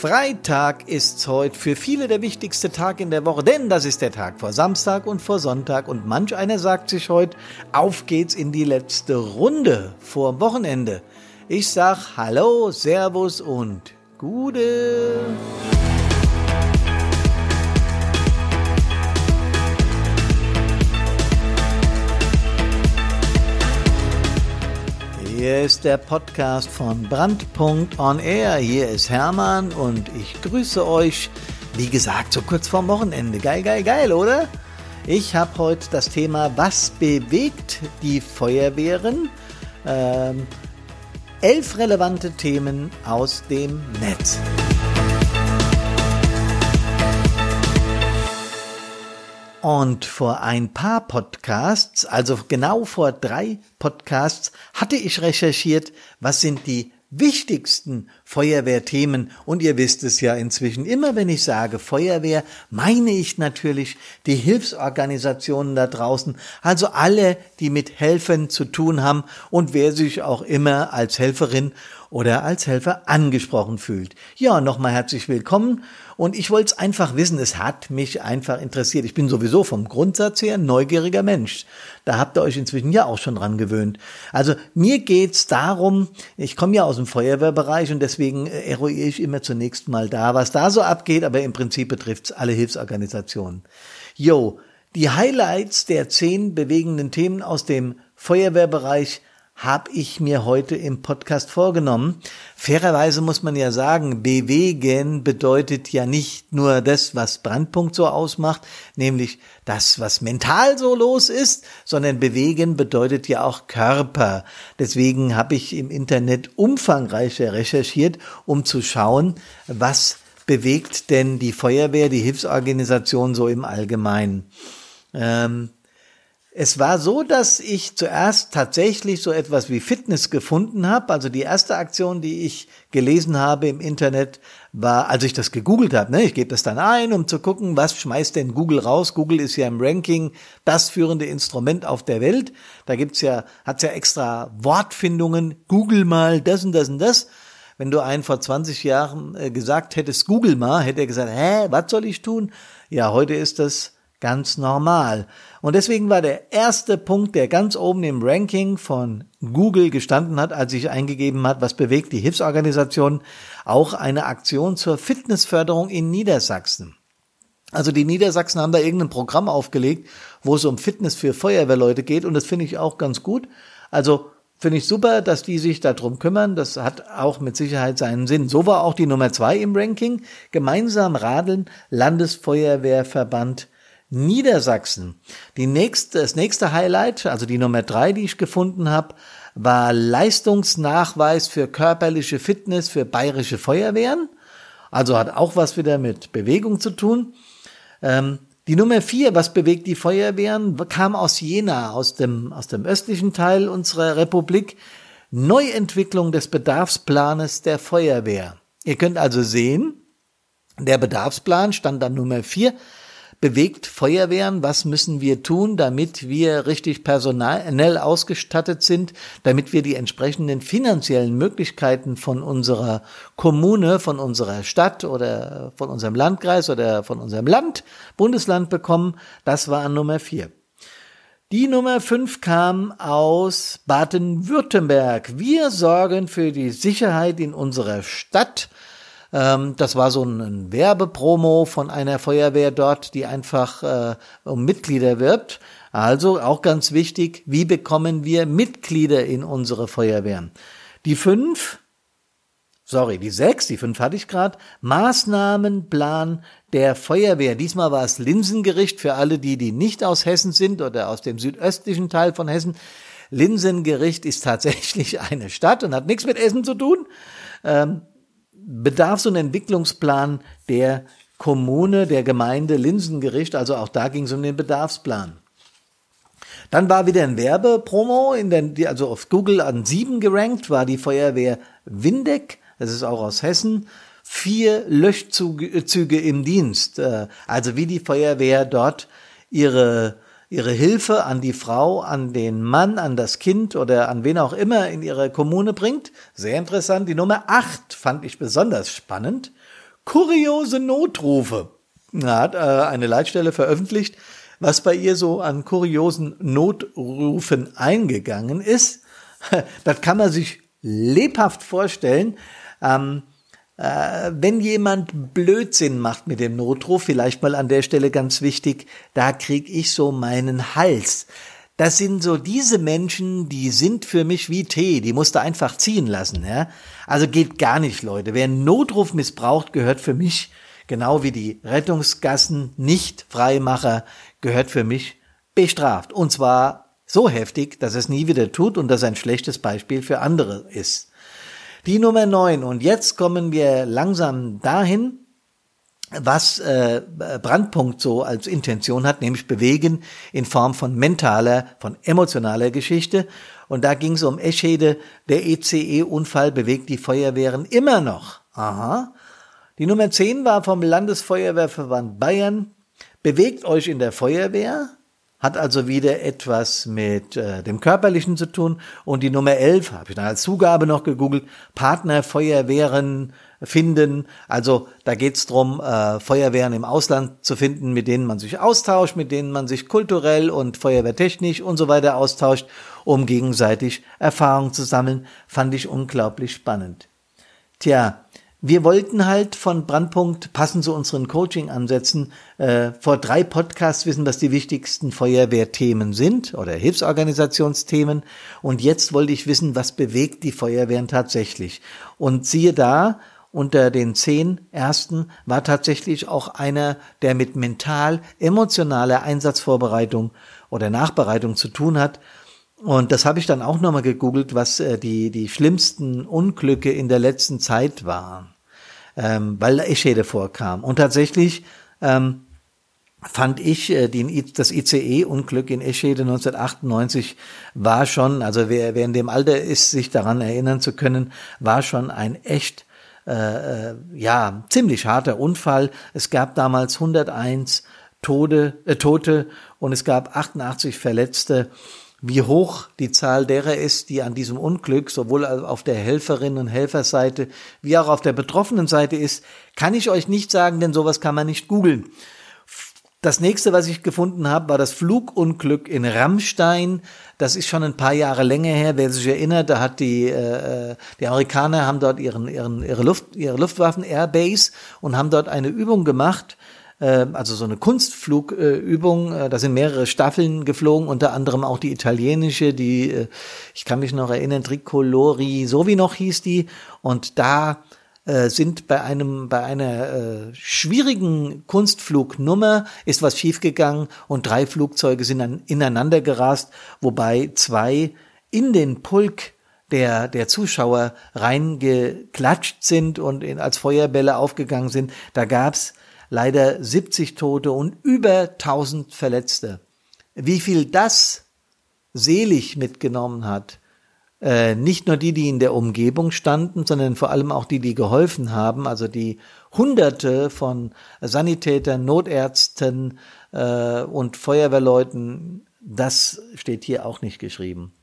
Freitag ist heute für viele der wichtigste Tag in der Woche, denn das ist der Tag vor Samstag und vor Sonntag und manch einer sagt sich heute, auf geht's in die letzte Runde vor Wochenende. Ich sag Hallo, Servus und Gude. Ist der Podcast von Brandpunkt on Air. Hier ist Hermann und ich grüße euch. Wie gesagt, so kurz vorm Wochenende. Geil, geil, geil, oder? Ich habe heute das Thema, was bewegt die Feuerwehren? Ähm, elf relevante Themen aus dem Netz. Und vor ein paar Podcasts, also genau vor drei Podcasts, hatte ich recherchiert, was sind die wichtigsten Feuerwehrthemen. Und ihr wisst es ja inzwischen, immer wenn ich sage Feuerwehr, meine ich natürlich die Hilfsorganisationen da draußen, also alle, die mit Helfen zu tun haben und wer sich auch immer als Helferin oder als Helfer angesprochen fühlt. Ja, nochmal herzlich willkommen und ich wollte es einfach wissen, es hat mich einfach interessiert. Ich bin sowieso vom Grundsatz her ein neugieriger Mensch. Da habt ihr euch inzwischen ja auch schon dran gewöhnt. Also mir geht's darum, ich komme ja aus dem Feuerwehrbereich und deswegen äh, eruiere ich immer zunächst mal da, was da so abgeht, aber im Prinzip betrifft's alle Hilfsorganisationen. Jo, die Highlights der zehn bewegenden Themen aus dem Feuerwehrbereich habe ich mir heute im Podcast vorgenommen. Fairerweise muss man ja sagen, bewegen bedeutet ja nicht nur das, was Brandpunkt so ausmacht, nämlich das, was mental so los ist, sondern bewegen bedeutet ja auch Körper. Deswegen habe ich im Internet umfangreicher recherchiert, um zu schauen, was bewegt denn die Feuerwehr, die Hilfsorganisation so im Allgemeinen. Ähm, es war so, dass ich zuerst tatsächlich so etwas wie Fitness gefunden habe. Also die erste Aktion, die ich gelesen habe im Internet, war, als ich das gegoogelt habe. Ne? Ich gebe das dann ein, um zu gucken, was schmeißt denn Google raus. Google ist ja im Ranking das führende Instrument auf der Welt. Da gibt's ja, hat's ja extra Wortfindungen. Google mal das und das und das. Wenn du einen vor 20 Jahren äh, gesagt hättest, Google mal, hätte er gesagt, hä, was soll ich tun? Ja, heute ist das ganz normal. Und deswegen war der erste Punkt, der ganz oben im Ranking von Google gestanden hat, als ich eingegeben hat, was bewegt die Hilfsorganisation, auch eine Aktion zur Fitnessförderung in Niedersachsen. Also die Niedersachsen haben da irgendein Programm aufgelegt, wo es um Fitness für Feuerwehrleute geht und das finde ich auch ganz gut. Also finde ich super, dass die sich darum kümmern. Das hat auch mit Sicherheit seinen Sinn. So war auch die Nummer zwei im Ranking. Gemeinsam radeln Landesfeuerwehrverband Niedersachsen. Die nächste, das nächste Highlight, also die Nummer drei, die ich gefunden habe, war Leistungsnachweis für körperliche Fitness für bayerische Feuerwehren. Also hat auch was wieder mit Bewegung zu tun. Ähm, die Nummer vier, was bewegt die Feuerwehren, kam aus Jena, aus dem, aus dem östlichen Teil unserer Republik. Neuentwicklung des Bedarfsplanes der Feuerwehr. Ihr könnt also sehen, der Bedarfsplan stand dann Nummer vier bewegt Feuerwehren, was müssen wir tun, damit wir richtig personell ausgestattet sind, damit wir die entsprechenden finanziellen Möglichkeiten von unserer Kommune, von unserer Stadt oder von unserem Landkreis oder von unserem Land, Bundesland bekommen. Das war Nummer vier. Die Nummer fünf kam aus Baden-Württemberg. Wir sorgen für die Sicherheit in unserer Stadt ähm, das war so ein Werbepromo von einer Feuerwehr dort, die einfach äh, um Mitglieder wirbt. Also auch ganz wichtig, wie bekommen wir Mitglieder in unsere Feuerwehren? Die fünf, sorry, die sechs, die fünf hatte ich gerade, Maßnahmenplan der Feuerwehr. Diesmal war es Linsengericht für alle die, die nicht aus Hessen sind oder aus dem südöstlichen Teil von Hessen. Linsengericht ist tatsächlich eine Stadt und hat nichts mit Essen zu tun. Ähm, Bedarfs- und Entwicklungsplan der Kommune, der Gemeinde Linsengericht. Also auch da ging es um den Bedarfsplan. Dann war wieder ein Werbepromo, in der, also auf Google an sieben gerankt, war die Feuerwehr Windeck, das ist auch aus Hessen, vier Löschzüge im Dienst. Äh, also wie die Feuerwehr dort ihre ihre Hilfe an die Frau, an den Mann, an das Kind oder an wen auch immer in ihrer Kommune bringt. Sehr interessant. Die Nummer acht fand ich besonders spannend. kuriose Notrufe. Er hat äh, eine Leitstelle veröffentlicht, was bei ihr so an kuriosen Notrufen eingegangen ist. Das kann man sich lebhaft vorstellen. Ähm, äh, wenn jemand Blödsinn macht mit dem Notruf, vielleicht mal an der Stelle ganz wichtig, da krieg ich so meinen Hals. Das sind so diese Menschen, die sind für mich wie Tee, die musst du einfach ziehen lassen, ja. Also geht gar nicht, Leute. Wer Notruf missbraucht, gehört für mich, genau wie die Rettungsgassen nicht Freimacher, gehört für mich bestraft. Und zwar so heftig, dass es nie wieder tut und das ein schlechtes Beispiel für andere ist. Die Nummer neun. Und jetzt kommen wir langsam dahin, was äh, Brandpunkt so als Intention hat, nämlich bewegen in Form von mentaler, von emotionaler Geschichte. Und da ging es um Eschede. Der ECE-Unfall bewegt die Feuerwehren immer noch. Aha. Die Nummer 10 war vom Landesfeuerwehrverband Bayern. Bewegt euch in der Feuerwehr, hat also wieder etwas mit äh, dem Körperlichen zu tun. Und die Nummer 11 habe ich dann als Zugabe noch gegoogelt, Partner Feuerwehren finden. Also da geht's drum, äh, Feuerwehren im Ausland zu finden, mit denen man sich austauscht, mit denen man sich kulturell und feuerwehrtechnisch und so weiter austauscht, um gegenseitig Erfahrungen zu sammeln. Fand ich unglaublich spannend. Tja, wir wollten halt von Brandpunkt passend zu unseren Coaching-Ansätzen äh, vor drei Podcasts wissen, was die wichtigsten Feuerwehrthemen sind oder Hilfsorganisationsthemen. Und jetzt wollte ich wissen, was bewegt die Feuerwehren tatsächlich. Und siehe da, unter den zehn ersten war tatsächlich auch einer, der mit mental emotionaler Einsatzvorbereitung oder Nachbereitung zu tun hat. Und das habe ich dann auch nochmal gegoogelt, was äh, die, die schlimmsten Unglücke in der letzten Zeit waren, ähm, weil Eschede vorkam. Und tatsächlich ähm, fand ich, äh, die, das ICE-Unglück in Eschede 1998 war schon, also wer, wer in dem Alter ist, sich daran erinnern zu können, war schon ein echt äh, äh ja ziemlich harter Unfall. Es gab damals 101 Tode, äh, Tote und es gab 88 Verletzte wie hoch die Zahl derer ist, die an diesem Unglück sowohl auf der Helferinnen und Helferseite wie auch auf der betroffenen Seite ist, kann ich euch nicht sagen, denn sowas kann man nicht googeln. Das nächste, was ich gefunden habe, war das Flugunglück in Rammstein. Das ist schon ein paar Jahre länger her. Wer sich erinnert, da hat die äh, die Amerikaner haben dort ihren, ihren ihre Luft ihre Luftwaffen Airbase und haben dort eine Übung gemacht äh, also so eine Kunstflugübung. Äh, da sind mehrere Staffeln geflogen, unter anderem auch die italienische, die, äh, ich kann mich noch erinnern, Tricolori, so wie noch hieß die. Und da äh, sind bei einem bei einer äh, schwierigen Kunstflugnummer ist was schiefgegangen und drei Flugzeuge sind dann ineinander gerast, wobei zwei in den Pulk der, der Zuschauer reingeklatscht sind und in, als Feuerbälle aufgegangen sind. Da gab's leider 70 Tote und über 1000 Verletzte. Wie viel das selig mitgenommen hat, äh, nicht nur die, die in der Umgebung standen, sondern vor allem auch die, die geholfen haben, also die Hunderte von Sanitätern, Notärzten äh, und Feuerwehrleuten, das steht hier auch nicht geschrieben.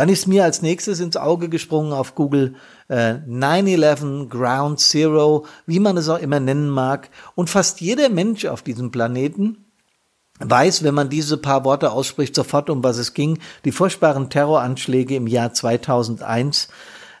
Dann ist mir als nächstes ins Auge gesprungen auf Google äh, 9-11 Ground Zero, wie man es auch immer nennen mag. Und fast jeder Mensch auf diesem Planeten weiß, wenn man diese paar Worte ausspricht, sofort um was es ging. Die furchtbaren Terroranschläge im Jahr 2001.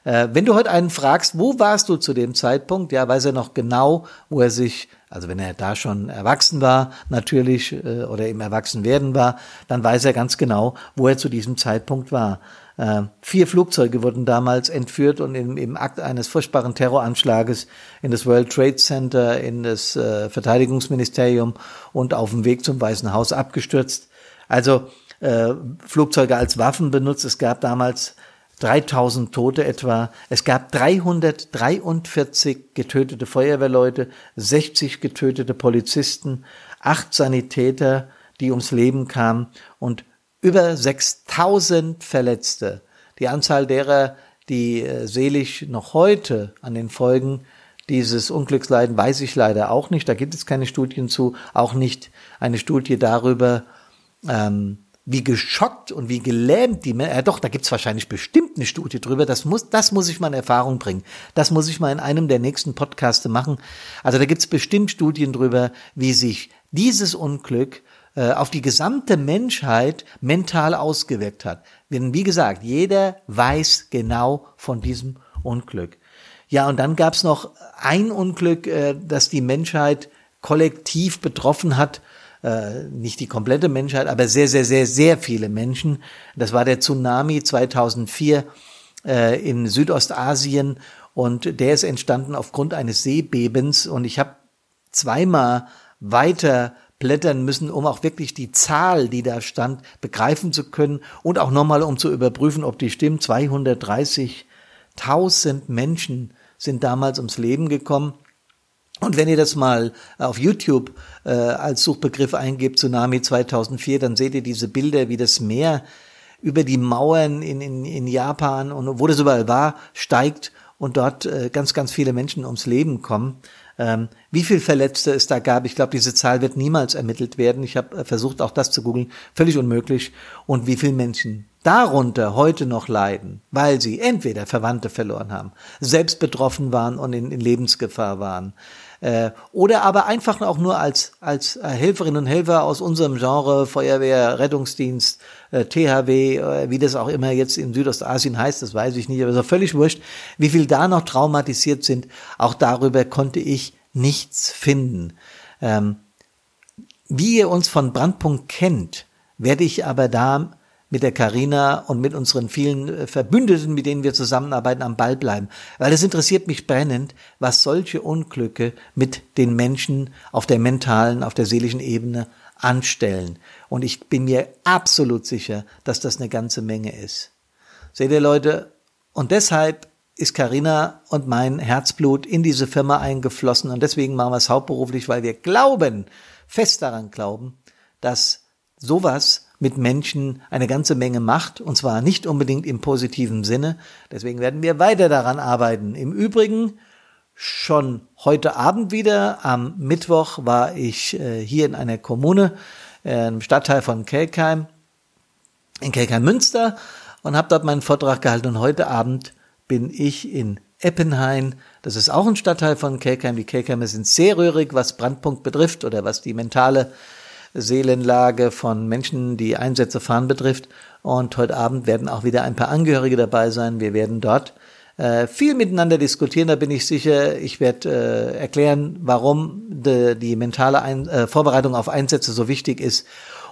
Äh, wenn du heute einen fragst, wo warst du zu dem Zeitpunkt, ja, weiß er noch genau, wo er sich, also wenn er da schon erwachsen war, natürlich, äh, oder im Erwachsenwerden war, dann weiß er ganz genau, wo er zu diesem Zeitpunkt war. Äh, vier Flugzeuge wurden damals entführt und im, im Akt eines furchtbaren Terroranschlages in das World Trade Center, in das äh, Verteidigungsministerium und auf dem Weg zum Weißen Haus abgestürzt. Also äh, Flugzeuge als Waffen benutzt. Es gab damals 3000 Tote etwa. Es gab 343 getötete Feuerwehrleute, 60 getötete Polizisten, acht Sanitäter, die ums Leben kamen und über 6000 Verletzte. Die Anzahl derer, die äh, selig noch heute an den Folgen dieses Unglücks leiden, weiß ich leider auch nicht. Da gibt es keine Studien zu, auch nicht eine Studie darüber, ähm, wie geschockt und wie gelähmt die Menschen, ja doch, da gibt's wahrscheinlich bestimmt eine Studie drüber, das muss, das muss ich mal in Erfahrung bringen. Das muss ich mal in einem der nächsten Podcaste machen. Also da gibt's bestimmt Studien drüber, wie sich dieses Unglück äh, auf die gesamte Menschheit mental ausgewirkt hat. Denn wie gesagt, jeder weiß genau von diesem Unglück. Ja, und dann gab's noch ein Unglück, äh, das die Menschheit kollektiv betroffen hat, äh, nicht die komplette Menschheit, aber sehr, sehr, sehr, sehr viele Menschen. Das war der Tsunami 2004 äh, in Südostasien und der ist entstanden aufgrund eines Seebebens und ich habe zweimal weiter blättern müssen, um auch wirklich die Zahl, die da stand, begreifen zu können und auch nochmal, um zu überprüfen, ob die stimmt. 230.000 Menschen sind damals ums Leben gekommen. Und wenn ihr das mal auf YouTube äh, als Suchbegriff eingebt, Tsunami 2004, dann seht ihr diese Bilder, wie das Meer über die Mauern in, in, in Japan und wo das überall war, steigt und dort äh, ganz, ganz viele Menschen ums Leben kommen. Ähm, wie viel Verletzte es da gab, ich glaube, diese Zahl wird niemals ermittelt werden. Ich habe äh, versucht, auch das zu googeln, völlig unmöglich. Und wie viele Menschen darunter heute noch leiden, weil sie entweder Verwandte verloren haben, selbst betroffen waren und in, in Lebensgefahr waren, äh, oder aber einfach auch nur als, als Helferinnen und Helfer aus unserem Genre, Feuerwehr, Rettungsdienst, äh, THW, äh, wie das auch immer jetzt in Südostasien heißt, das weiß ich nicht, aber ist auch völlig wurscht, wie viel da noch traumatisiert sind, auch darüber konnte ich nichts finden. Ähm, wie ihr uns von Brandpunkt kennt, werde ich aber da mit der Karina und mit unseren vielen äh, Verbündeten, mit denen wir zusammenarbeiten, am Ball bleiben. Weil es interessiert mich brennend, was solche Unglücke mit den Menschen auf der mentalen, auf der seelischen Ebene anstellen. Und ich bin mir absolut sicher, dass das eine ganze Menge ist. Seht ihr Leute? Und deshalb ist Karina und mein Herzblut in diese Firma eingeflossen und deswegen machen wir es hauptberuflich, weil wir glauben, fest daran glauben, dass sowas mit Menschen eine ganze Menge macht, und zwar nicht unbedingt im positiven Sinne. Deswegen werden wir weiter daran arbeiten. Im Übrigen, schon heute Abend wieder, am Mittwoch war ich äh, hier in einer Kommune, äh, im Stadtteil von Kelkheim, in Kelkheim-Münster und habe dort meinen Vortrag gehalten. Und heute Abend bin ich in Eppenhain. Das ist auch ein Stadtteil von Kelkheim. Die Kelkheimer sind sehr rührig, was Brandpunkt betrifft oder was die mentale Seelenlage von Menschen, die Einsätze fahren betrifft. Und heute Abend werden auch wieder ein paar Angehörige dabei sein. Wir werden dort äh, viel miteinander diskutieren, da bin ich sicher. Ich werde äh, erklären, warum de, die mentale Ein äh, Vorbereitung auf Einsätze so wichtig ist.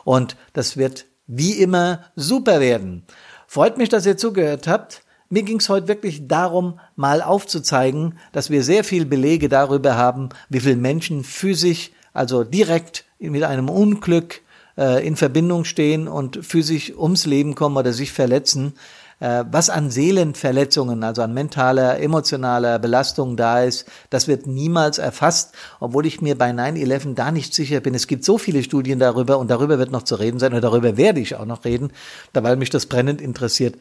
Und das wird wie immer super werden. Freut mich, dass ihr zugehört habt. Mir ging es heute wirklich darum, mal aufzuzeigen, dass wir sehr viel Belege darüber haben, wie viele Menschen physisch, also direkt mit einem Unglück äh, in Verbindung stehen und physisch ums Leben kommen oder sich verletzen, äh, was an Seelenverletzungen, also an mentaler, emotionaler Belastung da ist, das wird niemals erfasst, obwohl ich mir bei 9-11 da nicht sicher bin. Es gibt so viele Studien darüber und darüber wird noch zu reden sein und darüber werde ich auch noch reden, da weil mich das brennend interessiert.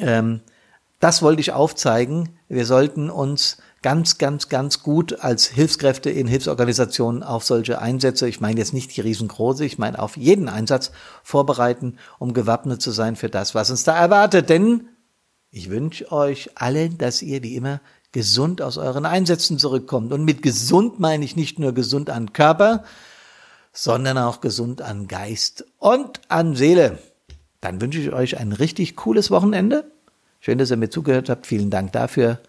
Ähm, das wollte ich aufzeigen. Wir sollten uns ganz, ganz, ganz gut als Hilfskräfte in Hilfsorganisationen auf solche Einsätze, ich meine jetzt nicht die riesengroße, ich meine auf jeden Einsatz vorbereiten, um gewappnet zu sein für das, was uns da erwartet. Denn ich wünsche euch allen, dass ihr wie immer gesund aus euren Einsätzen zurückkommt. Und mit gesund meine ich nicht nur gesund an Körper, sondern auch gesund an Geist und an Seele. Dann wünsche ich euch ein richtig cooles Wochenende. Schön, dass ihr mir zugehört habt. Vielen Dank dafür.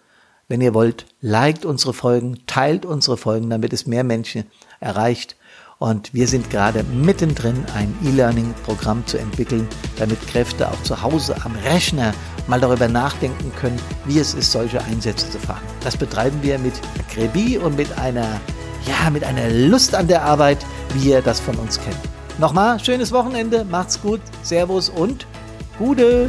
Wenn ihr wollt, liked unsere Folgen, teilt unsere Folgen, damit es mehr Menschen erreicht. Und wir sind gerade mittendrin, ein E-Learning-Programm zu entwickeln, damit Kräfte auch zu Hause am Rechner mal darüber nachdenken können, wie es ist, solche Einsätze zu fahren. Das betreiben wir mit Akribie und mit einer, ja, mit einer Lust an der Arbeit, wie ihr das von uns kennt. Nochmal, schönes Wochenende, macht's gut, Servus und Gude!